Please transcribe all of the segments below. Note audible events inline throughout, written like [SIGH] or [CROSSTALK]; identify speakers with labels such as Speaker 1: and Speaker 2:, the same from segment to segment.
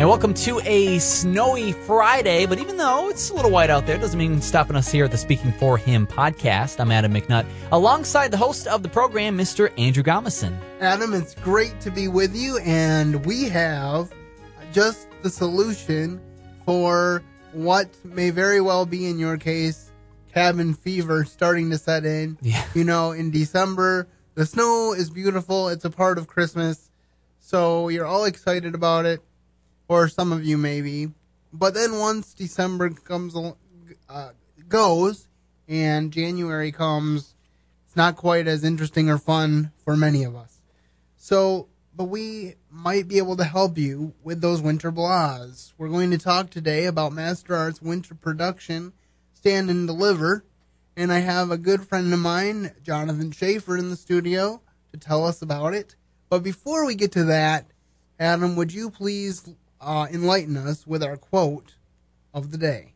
Speaker 1: And welcome to a snowy Friday. But even though it's a little white out there, doesn't mean stopping us here at the Speaking for Him podcast. I'm Adam McNutt, alongside the host of the program, Mr. Andrew Gomison.
Speaker 2: Adam, it's great to be with you, and we have just the solution for what may very well be in your case cabin fever starting to set in.
Speaker 1: Yeah.
Speaker 2: You know, in December, the snow is beautiful, it's a part of Christmas, so you're all excited about it, or some of you maybe. But then once December comes, uh, goes, and January comes, it's not quite as interesting or fun for many of us. So, but we might be able to help you with those winter blahs. We're going to talk today about Master Arts winter production, Stand and Deliver, and I have a good friend of mine, Jonathan Schaefer, in the studio to tell us about it. But before we get to that, Adam, would you please uh, enlighten us with our quote of the day?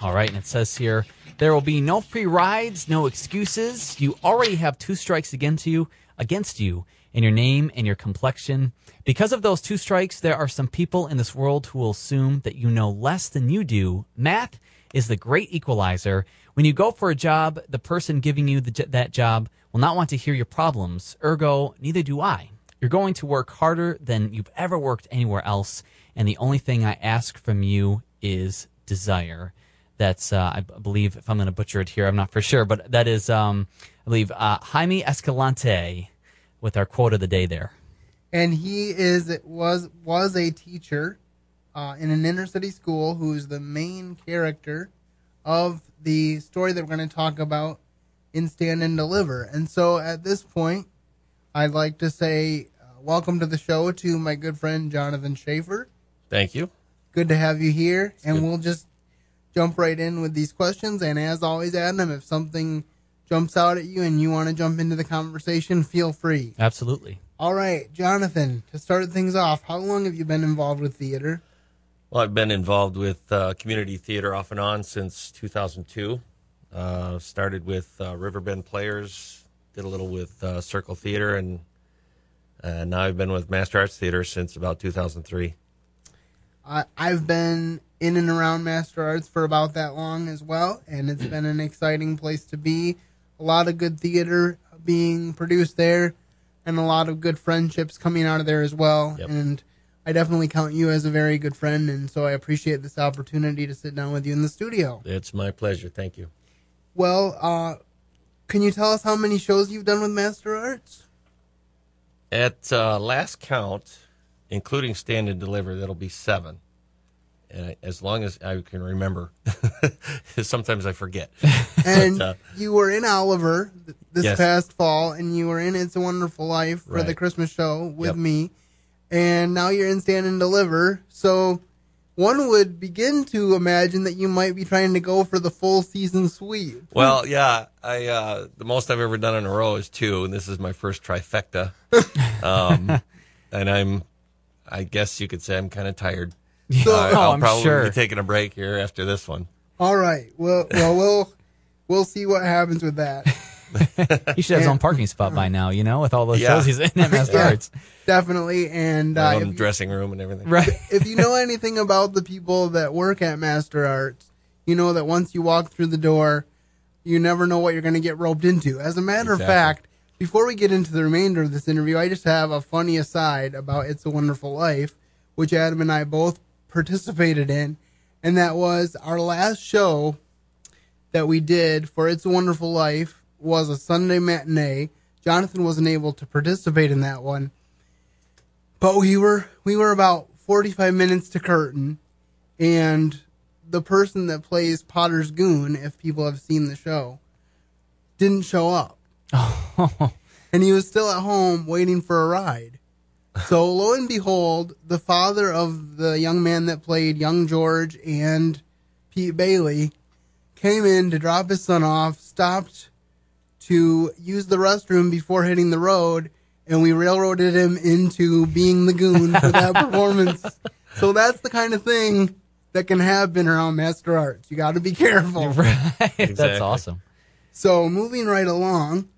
Speaker 1: All right, and it says here there will be no free rides, no excuses. You already have two strikes against you, against you in your name and your complexion. Because of those two strikes, there are some people in this world who will assume that you know less than you do. Math is the great equalizer. When you go for a job, the person giving you the, that job will not want to hear your problems. Ergo, neither do I. You're going to work harder than you've ever worked anywhere else, and the only thing I ask from you is desire. That's, uh, I believe, if I'm going to butcher it here, I'm not for sure, but that is, um, I believe, uh, Jaime Escalante with our quote of the day there.
Speaker 2: and he is was was a teacher uh, in an inner city school who's the main character of the story that we're going to talk about in Stand and Deliver. And so at this point, I'd like to say welcome to the show to my good friend Jonathan Schaefer.
Speaker 3: Thank you.
Speaker 2: Good to have you here, and
Speaker 3: good.
Speaker 2: we'll just jump right in with these questions. And as always, Adam, if something jumps out at you and you want to jump into the conversation, feel free.
Speaker 1: Absolutely.
Speaker 2: All right, Jonathan, to start things off, how long have you been involved with theater?
Speaker 3: Well, I've been involved with uh, community theater off and on since 2002. Uh, started with uh, Riverbend Players, did a little with uh, Circle Theater, and uh, now I've been with Master Arts Theater since about 2003.
Speaker 2: I, I've been in and around Master Arts for about that long as well, and it's been an exciting place to be. A lot of good theater being produced there, and a lot of good friendships coming out of there as well.
Speaker 3: Yep.
Speaker 2: And I definitely count you as a very good friend, and so I appreciate this opportunity to sit down with you in the studio.
Speaker 3: It's my pleasure. Thank you.
Speaker 2: Well, uh, can you tell us how many shows you've done with Master Arts?
Speaker 3: At uh, last count, including Stand and Deliver, that'll be seven. And I, as long as I can remember, [LAUGHS] sometimes I forget. [LAUGHS]
Speaker 2: And
Speaker 3: But, uh,
Speaker 2: you were in Oliver this
Speaker 3: Yes.
Speaker 2: past fall, and you were in It's a Wonderful Life for the Christmas show with
Speaker 3: Yep.
Speaker 2: me, and now you're in Stand and Deliver. So one would begin to imagine that you might be trying to go for the full season sweep.
Speaker 3: Well, yeah, I uh, the most I've ever done in a row is two, and this is my first trifecta. [LAUGHS] Um, and I'm, I guess you could say I'm kind of tired.
Speaker 2: So,
Speaker 3: Uh,
Speaker 1: Oh,
Speaker 3: I'll
Speaker 1: I'm
Speaker 3: probably
Speaker 1: sure.
Speaker 3: be taking a break here after this one.
Speaker 2: all right, well, well, we'll we'll see what happens with that. [LAUGHS] [LAUGHS]
Speaker 1: He should have his own parking spot by now, you know, with all those
Speaker 3: Yeah.
Speaker 1: shows he's in at Master [LAUGHS]
Speaker 2: Yeah.
Speaker 1: Arts.
Speaker 2: Definitely, and uh,
Speaker 3: own
Speaker 2: if you-
Speaker 3: dressing room and everything.
Speaker 1: Right. [LAUGHS]
Speaker 2: if you know anything about the people that work at Master Arts, you know that once you walk through the door, you never know what you're going to get roped into. As a matter of fact, before we get into the remainder of this interview, I just have a funny aside about It's a Wonderful Life, which Adam and I both participated in, and that was our last show that we did for It's a Wonderful Life was a Sunday matinee. Jonathan wasn't able to participate in that one. But we were we were about 45 minutes to curtain and the person that plays Potter's Goon, if people have seen the show, didn't show up. [LAUGHS] and he was still at home waiting for a ride. So lo and behold, the father of the young man that played young George and Pete Bailey came in to drop his son off, stopped to use the restroom before hitting the road, and we railroaded him into being the goon for that [LAUGHS] performance. So that's the kind of thing that can happen around Master Arts. You got to be careful. [LAUGHS]
Speaker 1: right. That's awesome.
Speaker 2: So moving right along,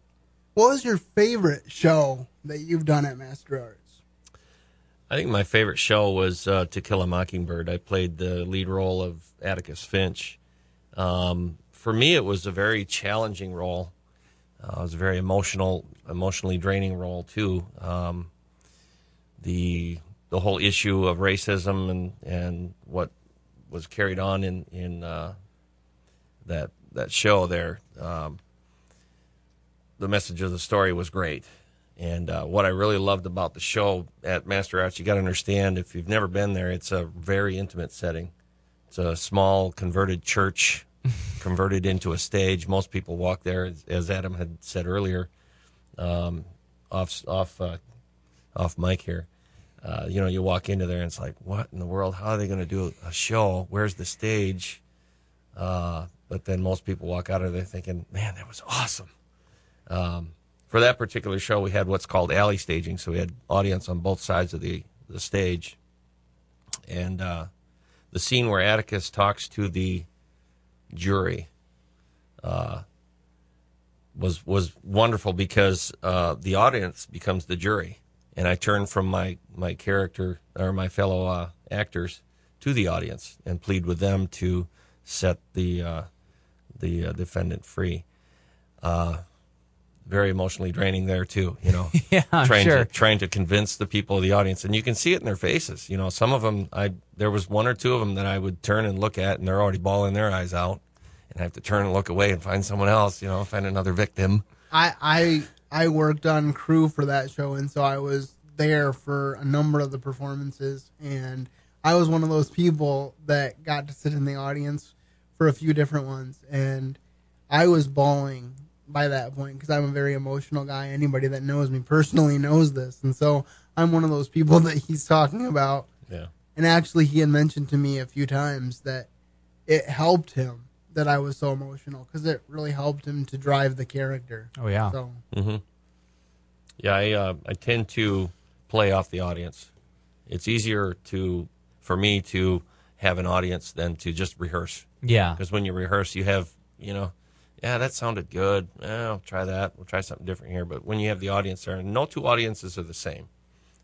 Speaker 2: what was your favorite show that you've done at Master Arts?
Speaker 3: I think my favorite show was uh, To Kill a Mockingbird. I played the lead role of Atticus Finch. Um, for me, it was a very challenging role. Uh, it was a very emotional, emotionally draining role too. Um, the the whole issue of racism and, and what was carried on in in uh, that that show there. Um, the message of the story was great. And uh, what I really loved about the show at Master Arts, you got to understand if you've never been there, it's a very intimate setting. It's a small converted church converted into a stage. Most people walk there, as, Adam had said earlier, um, off off uh, off mic here. Uh, you know, you walk into there and it's like, what in the world? How are they going to do a show? Where's the stage? Uh, but then most people walk out of there thinking, man, that was awesome. Um, for that particular show, we had what's called alley staging, so we had audience on both sides of the, the stage. And uh, the scene where Atticus talks to the jury uh, was was wonderful because uh, the audience becomes the jury, and I turn from my my character or my fellow uh, actors to the audience and plead with them to set the uh, the uh, defendant free. Very emotionally draining there too. You know, [LAUGHS]
Speaker 1: Yeah, I'm
Speaker 3: trying
Speaker 1: sure.
Speaker 3: to trying to convince the people of the audience, and you can see it in their faces. You know, some of them, I there was one or two of them that I would turn and look at, and they're already bawling their eyes out, and I have to turn and look away and find someone else. You know, find another victim.
Speaker 2: I I I worked on crew for that show, and so I was there for a number of the performances, and I was one of those people that got to sit in the audience for a few different ones, and I was bawling by that point because I'm a very emotional guy. Anybody that knows me personally knows this, and so I'm one of those people [LAUGHS] that he's talking about.
Speaker 3: Yeah.
Speaker 2: And actually, he had mentioned to me a few times that it helped him that I was so emotional because it really helped him to drive the character.
Speaker 1: Oh yeah.
Speaker 2: So Mm-hmm.
Speaker 3: Yeah, I uh, I tend to play off the audience. It's easier to for me to have an audience than to just rehearse.
Speaker 1: Yeah.
Speaker 3: Because when you rehearse, you have you know, yeah, that sounded good. Eh, I'll try that. We'll try something different here. But when you have the audience there, and no two audiences are the same.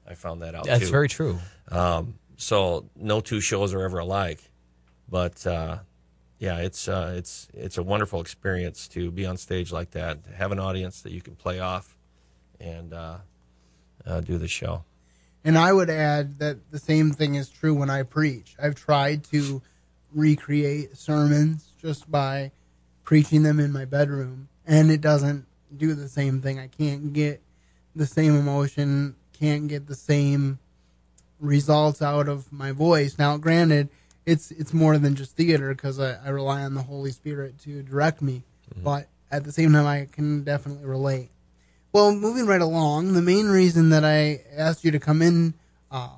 Speaker 3: I found that out
Speaker 1: That's
Speaker 3: too.
Speaker 1: very true.
Speaker 3: Um, so no two shows are ever alike, but uh, yeah, it's uh, it's it's a wonderful experience to be on stage like that, to have an audience that you can play off, and uh, uh, do the show.
Speaker 2: And I would add that the same thing is true when I preach. I've tried to recreate sermons just by preaching them in my bedroom, and it doesn't do the same thing. I can't get the same emotion, can't get the same results out of my voice. Now, granted, it's it's more than just theater because I, I rely on the Holy Spirit to direct me, but at the same time, I can definitely relate. Well, moving right along, the main reason that I asked you to come in uh,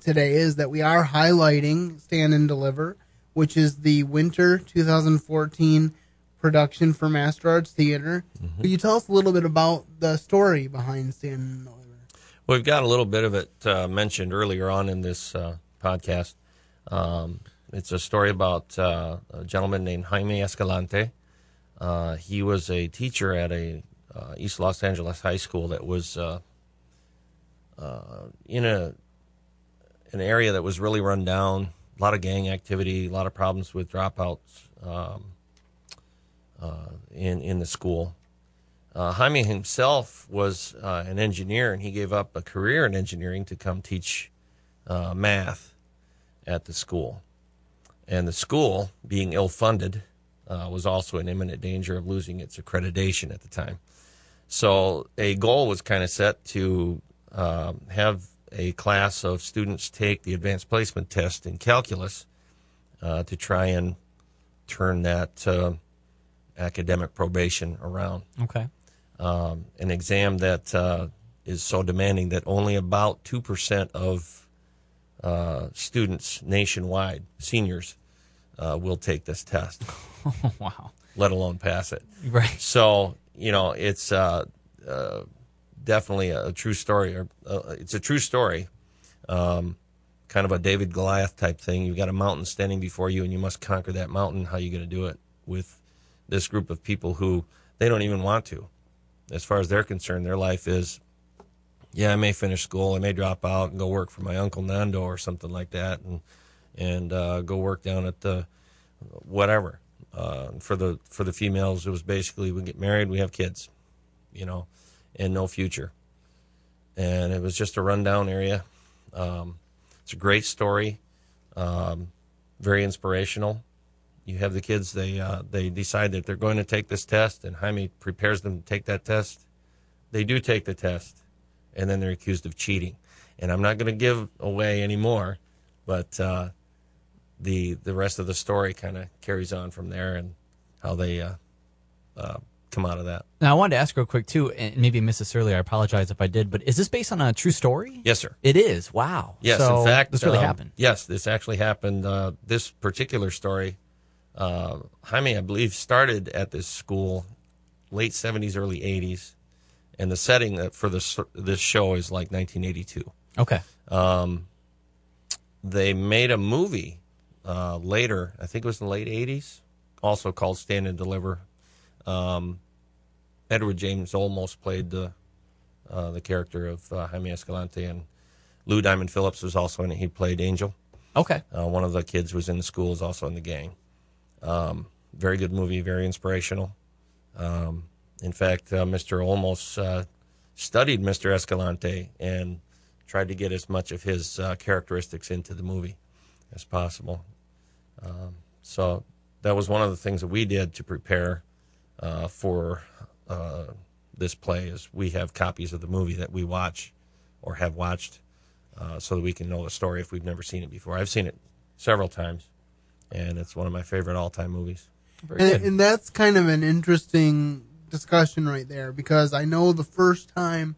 Speaker 2: today is that we are highlighting Stand and Deliver, which is the winter 2014 production for Master Arts Theater. Could you tell us a little bit about the story behind Stand and Deliver?
Speaker 3: We've got a little bit of it uh, mentioned earlier on in this uh, podcast. Um, it's a story about uh, a gentleman named Jaime Escalante. Uh, he was a teacher at a uh, East Los Angeles high school that was uh, uh, in a an area that was really run down. A lot of gang activity, a lot of problems with dropouts um, in in the school. Uh, Jaime himself was uh, an engineer, and he gave up a career in engineering to come teach uh, math at the school. And the school, being ill funded, uh, was also in imminent danger of losing its accreditation at the time. So a goal was kind of set to um, have a class of students take the advanced placement test in calculus uh, to try and turn that uh, academic probation around
Speaker 1: Okay.
Speaker 3: um, an exam that uh, is so demanding that only about 2% of uh, students nationwide, seniors, uh, will take this test, [LAUGHS]
Speaker 1: wow.
Speaker 3: let alone pass it.
Speaker 1: Right.
Speaker 3: So, you know, it's uh, uh, definitely a true story. Or, uh, it's a true story. Um, kind of a David Goliath type thing. You've got a mountain standing before you, and you must conquer that mountain. How are you going to do it with this group of people who they don't even want to? As far as they're concerned, their life is, yeah, I may finish school, I may drop out and go work for my uncle Nando or something like that, and and uh, go work down at the whatever. Uh, for the for the females, it was basically we get married, we have kids, you know, and no future. And it was just a rundown area. Um, it's a great story, um, very inspirational. You have the kids; they uh, they decide that they're going to take this test, and Jaime prepares them to take that test. They do take the test, and then they're accused of cheating. And I'm not going to give away any more, but uh, the the rest of the story kind of carries on from there, and how they uh, uh, come out of that.
Speaker 1: Now, I wanted to ask real quick too, and maybe I missed this earlier. I apologize if I did, but is this based on a true story?
Speaker 3: Yes, sir.
Speaker 1: It is. Wow.
Speaker 3: Yes,
Speaker 1: So
Speaker 3: in fact,
Speaker 1: this really
Speaker 3: um,
Speaker 1: happened.
Speaker 3: Yes, this actually happened. Uh, this particular story, uh, Jaime, I believe, started at this school late '70s, early '80s, and the setting for this this show is like 1982.
Speaker 1: Okay.
Speaker 3: They made a movie uh, later. I think it was in the late '80s, also called Stand and Deliver. Um, Edward James Olmos played the uh, the character of uh, Jaime Escalante, and Lou Diamond Phillips was also in it. He played Angel.
Speaker 1: Okay.
Speaker 3: Uh, one of the kids was in the school, is also in the gang. Um, very good movie, very inspirational. Um, in fact, uh, Mr. Olmos uh, studied Mr. Escalante and tried to get as much of his uh, characteristics into the movie as possible. Um, so that was one of the things that we did to prepare uh, for uh, this play. Is we have copies of the movie that we watch or have watched uh, so that we can know the story if we've never seen it before. I've seen it several times, and it's one of my favorite all-time movies.
Speaker 2: And, and that's kind of an interesting discussion right there because I know the first time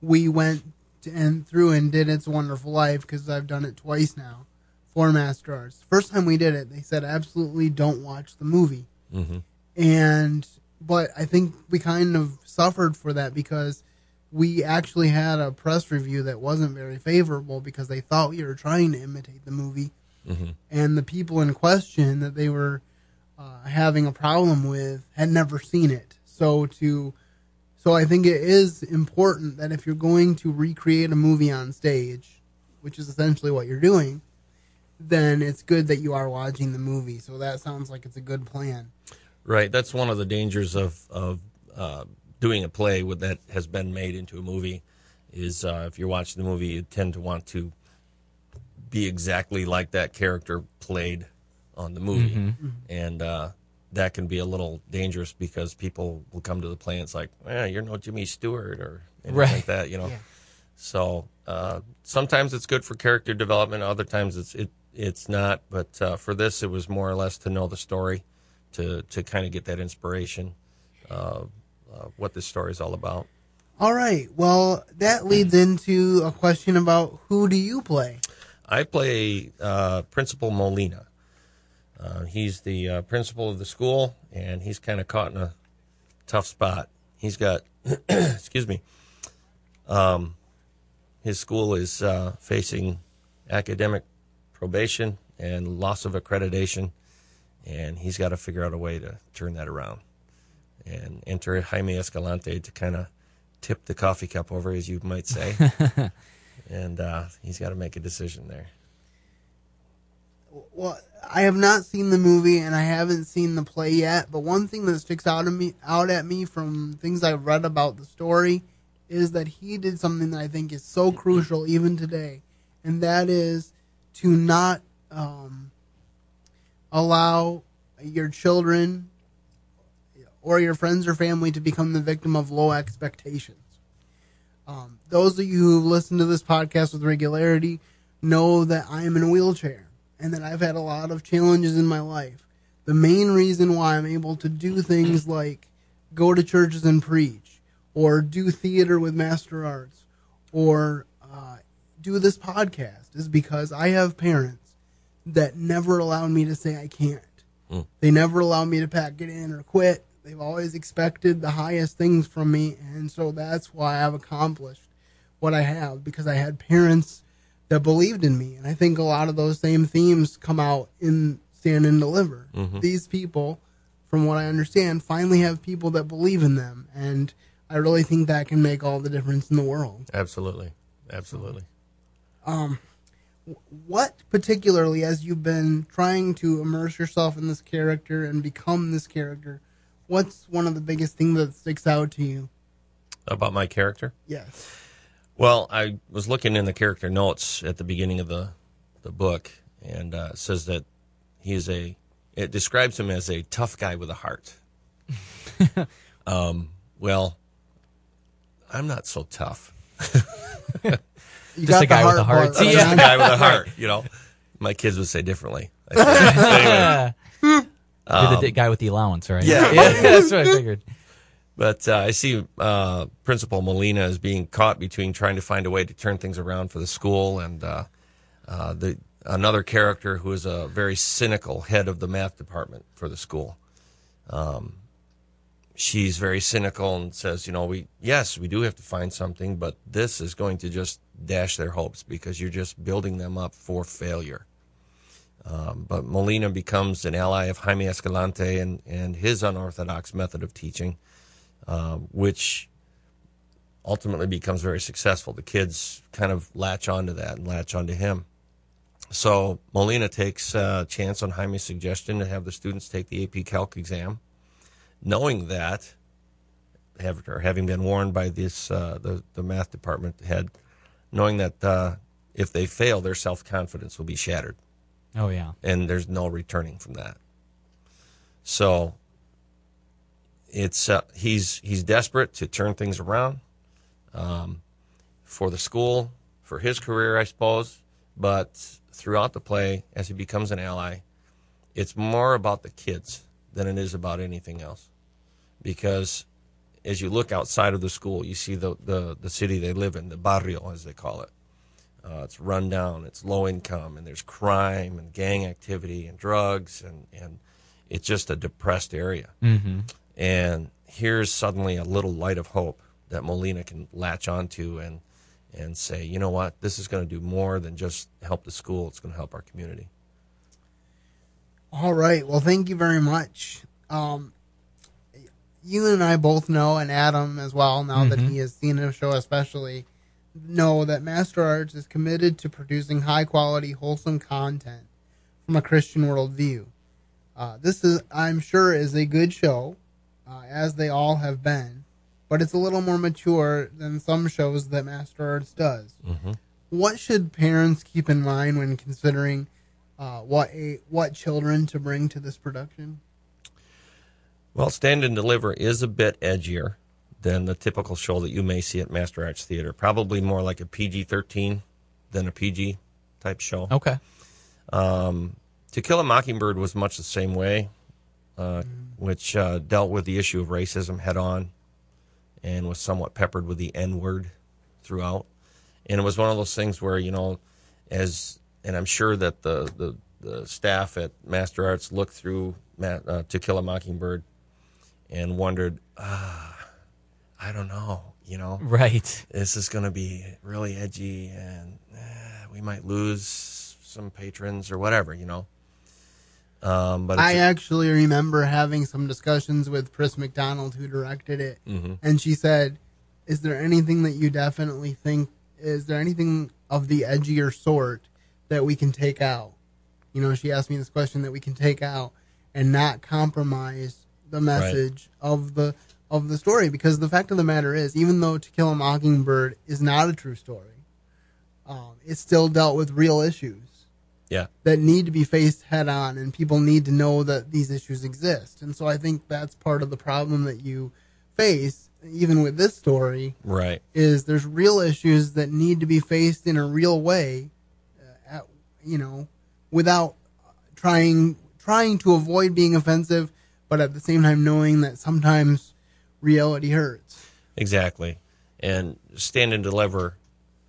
Speaker 2: we went and through and did It's a Wonderful Life because I've done it twice now for Master Arts. First time we did it, they said absolutely don't watch the movie.
Speaker 3: Mm-hmm.
Speaker 2: And but I think we kind of suffered for that because we actually had a press review that wasn't very favorable because they thought we were trying to imitate the movie
Speaker 3: Mm-hmm.
Speaker 2: and the people in question that they were uh, having a problem with had never seen it. So to, so I think it is important that if you're going to recreate a movie on stage, which is essentially what you're doing, then it's good that you are watching the movie. So that sounds like it's a good plan.
Speaker 3: Right. That's one of the dangers of of uh, doing a play with that has been made into a movie. Is uh, if you're watching the movie, you tend to want to be exactly like that character played on the movie, and uh, that can be a little dangerous because people will come to the play and it's like, eh, "You're no Jimmy Stewart" or anything
Speaker 1: Right.
Speaker 3: like that, you know. So uh, sometimes it's good for character development. Other times it's it it's not. But uh, for this, it was more or less to know the story, to to kind of get that inspiration, uh, uh, what this story is all about.
Speaker 2: All right. Well, that leads into a question about who do you play?
Speaker 3: I play uh, Principal Molina. Uh, he's the uh, principal of the school, and he's kind of caught in a tough spot. He's got, [CLEARS THROAT] excuse me, um, his school is uh, facing academic probation and loss of accreditation, and he's got to figure out a way to turn that around. And enter Jaime Escalante to kind of tip the coffee cup over, as you might say. [LAUGHS] and uh, he's got to make a decision there.
Speaker 2: Well, I have not seen the movie and I haven't seen the play yet. But one thing that sticks out of me out at me from things I've read about the story is that he did something that I think is so crucial even today, and that is to not um, allow your children or your friends or family to become the victim of low expectations. Um, those of you who listen to this podcast with regularity know that I am in a wheelchair and that I've had a lot of challenges in my life. The main reason why I'm able to do things [CLEARS THROAT] like go to churches and preach, or do theater with Master Arts, or uh, do this podcast is because I have parents that never allowed me to say I can't. They never allowed me to pack it in or quit. They've always expected the highest things from me, and so that's why I've accomplished what I have because I had parents that believed in me. And I think a lot of those same themes come out in Stand and Deliver. These people, from what I understand, finally have people that believe in them. And I really think that can make all the difference in the world.
Speaker 3: Absolutely, absolutely.
Speaker 2: Um, What particularly, as you've been trying to immerse yourself in this character and become this character, what's one of the biggest things that sticks out to you?
Speaker 3: About my character.
Speaker 2: Yes.
Speaker 3: Well, I was looking in the character notes at the beginning of the the book, and uh, it says that he is a. It describes him as a tough guy with a heart. [LAUGHS] um, well, I'm not so tough. [LAUGHS]
Speaker 2: You
Speaker 1: Just a guy with a heart.
Speaker 2: part, but
Speaker 1: Yeah.
Speaker 3: a guy with a heart. You know, my kids would say differently. I think. anyway, [LAUGHS]
Speaker 1: You're the guy with the allowance, right?
Speaker 3: Um, [LAUGHS] yeah.
Speaker 1: that's what I figured.
Speaker 3: But uh, I see uh, Principal Molina is being caught between trying to find a way to turn things around for the school and uh, uh, the another character who is a very cynical head of the math department for the school. Um, she's very cynical and says, you know, we yes, we do have to find something, but this is going to just dash their hopes because you're just building them up for failure. Um, but Molina becomes an ally of Jaime Escalante and, and his unorthodox method of teaching um, which ultimately becomes very successful. The kids kind of latch onto that and latch onto him. So Molina takes a chance on Jaime's suggestion to have the students take the AP Calc exam, knowing that, or having been warned by this uh, the the math department head, knowing that uh, if they fail, their self confidence will be shattered
Speaker 1: Oh yeah.
Speaker 3: and there's no returning from that. So it's uh, he's he's desperate to turn things around um, for the school, for his career, I suppose. But throughout the play, as he becomes an ally, it's more about the kids than it is about anything else, because as you look outside of the school, you see the the, the city they live in, the barrio as they call it. Uh, it's run down, it's low income, and there's crime and gang activity and drugs, and, and it's just a depressed area.
Speaker 1: Mm-hmm.
Speaker 3: And here's suddenly a little light of hope that Molina can latch onto and and say, you know what, this is going to do more than just help the school; it's going to help our community.
Speaker 2: All right. Well, thank you very much. Um, you and I both know, and Adam as well, now that he has seen the show, especially, know that Master Arts is committed to producing high quality, wholesome content from a Christian worldview. Uh, this is, I'm sure, is a good show, uh, as they all have been, but it's a little more mature than some shows that Master Arts does. What should parents keep in mind when considering uh, what a, what children to bring to this production?
Speaker 3: Well, Stand and Deliver is a bit edgier than the typical show that you may see at Master Arts Theater. Probably more like a PG 13 than a PG type show.
Speaker 1: Okay.
Speaker 3: Um, To Kill a Mockingbird was much the same way, uh, which uh, dealt with the issue of racism head on and was somewhat peppered with the N word throughout. And it was one of those things where, you know, as, and I'm sure that the, the, the staff at Master Arts looked through Ma- uh, To Kill a Mockingbird and wondered, ah, I don't know, you know,
Speaker 1: Right.
Speaker 3: this is going to be really edgy and eh, we might lose some patrons or whatever, you know. Um, but it's
Speaker 2: I actually remember having some discussions with Chris McDonald, who directed it,
Speaker 3: Mm-hmm.
Speaker 2: and she said, "Is there anything that you definitely think? Is there anything of the edgier sort that we can take out?" You know, she asked me this question that we can take out and not compromise the message of the of the story, because the fact of the matter is, even though To Kill a Mockingbird is not a true story, um, it still dealt with real issues
Speaker 3: yeah,
Speaker 2: that need to be faced head on and people need to know that these issues exist. And so I think that's part of the problem that you face even with this story
Speaker 3: right,
Speaker 2: is there's real issues that need to be faced in a real way uh, at, you know without trying trying to avoid being offensive but at the same time knowing that sometimes reality hurts.
Speaker 3: exactly. And Stand and Deliver,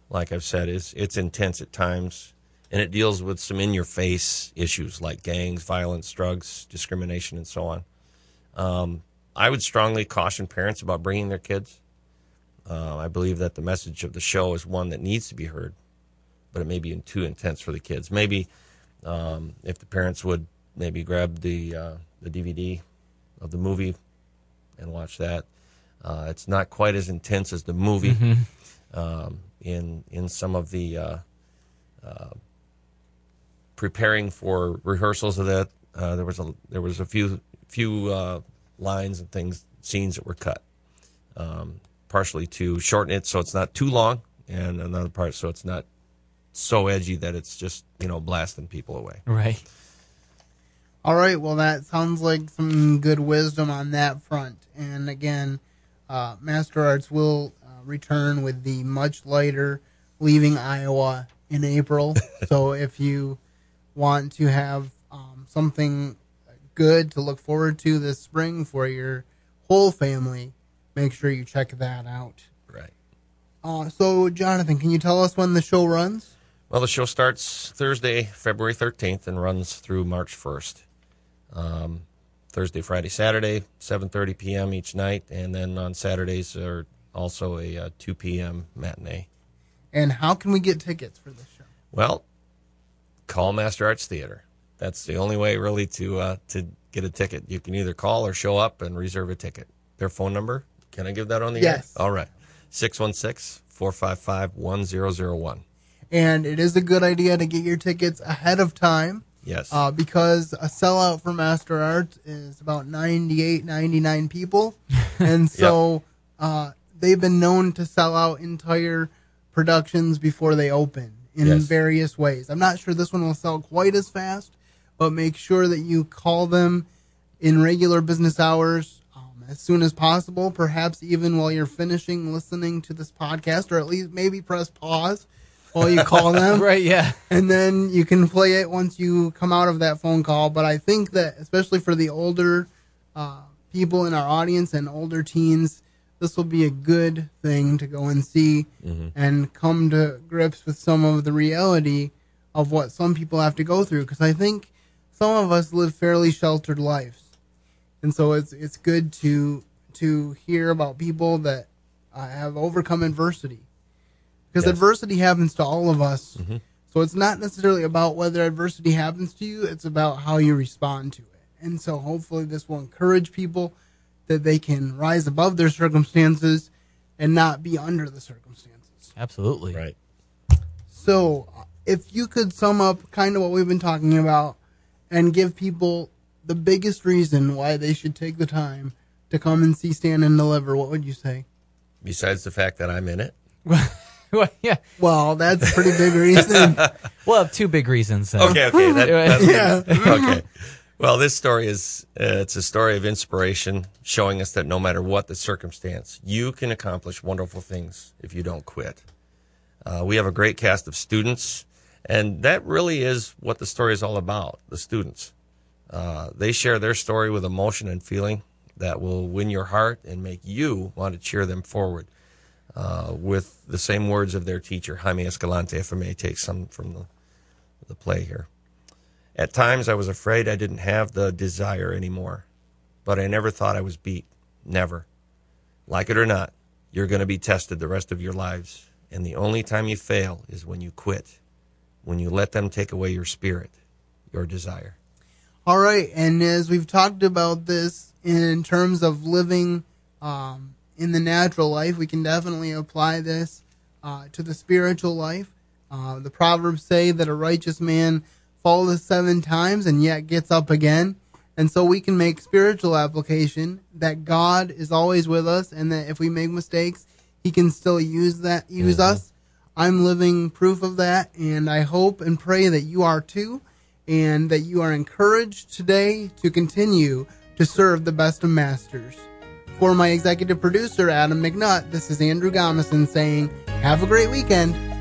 Speaker 3: like I've said, is it's intense at times, and it deals with some in your face issues like gangs, violence, drugs, discrimination, and so on. Um, I would strongly caution parents about bringing their kids. Uh, I believe that the message of the show is one that needs to be heard, but it may be too intense for the kids. Maybe um, if the parents would maybe grab the uh, the DVD of the movie and watch that. Uh, it's not quite as intense as the movie. Um, in in some of the uh, uh, preparing for rehearsals of that, uh, there was a there was a few few uh, lines and things scenes that were cut, um, partially to shorten it so it's not too long, and another part so it's not so edgy that it's just you know blasting people away.
Speaker 1: Right.
Speaker 2: All right, well, that sounds like some good wisdom on that front. And again, uh, Master Arts will uh, return with the much lighter Leaving Iowa in April. [LAUGHS] so if you want to have um, something good to look forward to this spring for your whole family, make sure you check that out.
Speaker 3: Right.
Speaker 2: Uh, so, Jonathan, can you tell us when the show runs?
Speaker 3: Well, the show starts Thursday, February 13th, and runs through March 1st. Um, Thursday, Friday, Saturday, 7:30 p.m. each night, and then on Saturdays are also a uh, 2 p.m. matinee.
Speaker 2: And how can we get tickets for this show?
Speaker 3: Well, call Master Arts Theater. That's the only way, really, to uh, to get a ticket. You can either call or show up and reserve a ticket. Their phone number? Can I give that on the
Speaker 2: Yes.
Speaker 3: air? All right. 616 455 1001.
Speaker 2: And it is a good idea to get your tickets ahead of time.
Speaker 3: Yes.
Speaker 2: uh, because a sellout for Master Arts is about 98, 99 people. [LAUGHS] And so uh, they've been known to sell out entire productions before they open in
Speaker 3: Yes.
Speaker 2: various ways. I'm not sure this one will sell quite as fast, but make sure that you call them in regular business hours um, as soon as possible, perhaps even while you're finishing listening to this podcast, or at least maybe press pause while you call [LAUGHS] them
Speaker 1: Right. Yeah.
Speaker 2: and then you can play it once you come out of that phone call. But I think that especially for the older uh, people in our audience and older teens, this will be a good thing to go and see and come to grips with some of the reality of what some people have to go through. Because I think some of us live fairly sheltered lives, and so it's it's good to to hear about people that uh, have overcome adversity because
Speaker 3: Yes.
Speaker 2: adversity happens to all of us. Mm-hmm. So it's not necessarily about whether adversity happens to you, it's about how you respond to it. And so hopefully this will encourage people that they can rise above their circumstances and not be under the circumstances.
Speaker 1: Absolutely.
Speaker 3: right.
Speaker 2: So if you could sum up kind of what we've been talking about and give people the biggest reason why they should take the time to come and see Stand and Deliver, what would you say?
Speaker 3: Besides the fact that I'm in it. [LAUGHS] [LAUGHS]
Speaker 1: well, yeah.
Speaker 2: Well, that's a pretty big reason. [LAUGHS]
Speaker 1: We'll have two big reasons. Then.
Speaker 3: Okay, okay. That, [LAUGHS] that's
Speaker 2: Yeah.
Speaker 3: okay. Well, this story is uh, it's a story of inspiration, showing us that no matter what the circumstance, you can accomplish wonderful things if you don't quit. Uh, we have a great cast of students, and that really is what the story is all about. The students, uh, they share their story with emotion and feeling that will win your heart and make you want to cheer them forward. Uh, with the same words of their teacher, Jaime Escalante, if I may take some from the, the play here. At times I was afraid I didn't have the desire anymore, but I never thought I was beat. Never. Like it or not, you're going to be tested the rest of your lives, and the only time you fail is when you quit, when you let them take away your spirit, your desire.
Speaker 2: All right, and as we've talked about this in terms of living um, in the natural life, we can definitely apply this uh, to the spiritual life. Uh, the Proverbs say that a righteous man falls seven times and yet gets up again. And so we can make spiritual application that God is always with us and that if we make mistakes, he can still use that use us. I'm living proof of that and I hope and pray that you are too and that you are encouraged today to continue to serve the best of masters. For my executive producer Adam McNutt, this is Andrew Gomison saying, "Have a great weekend."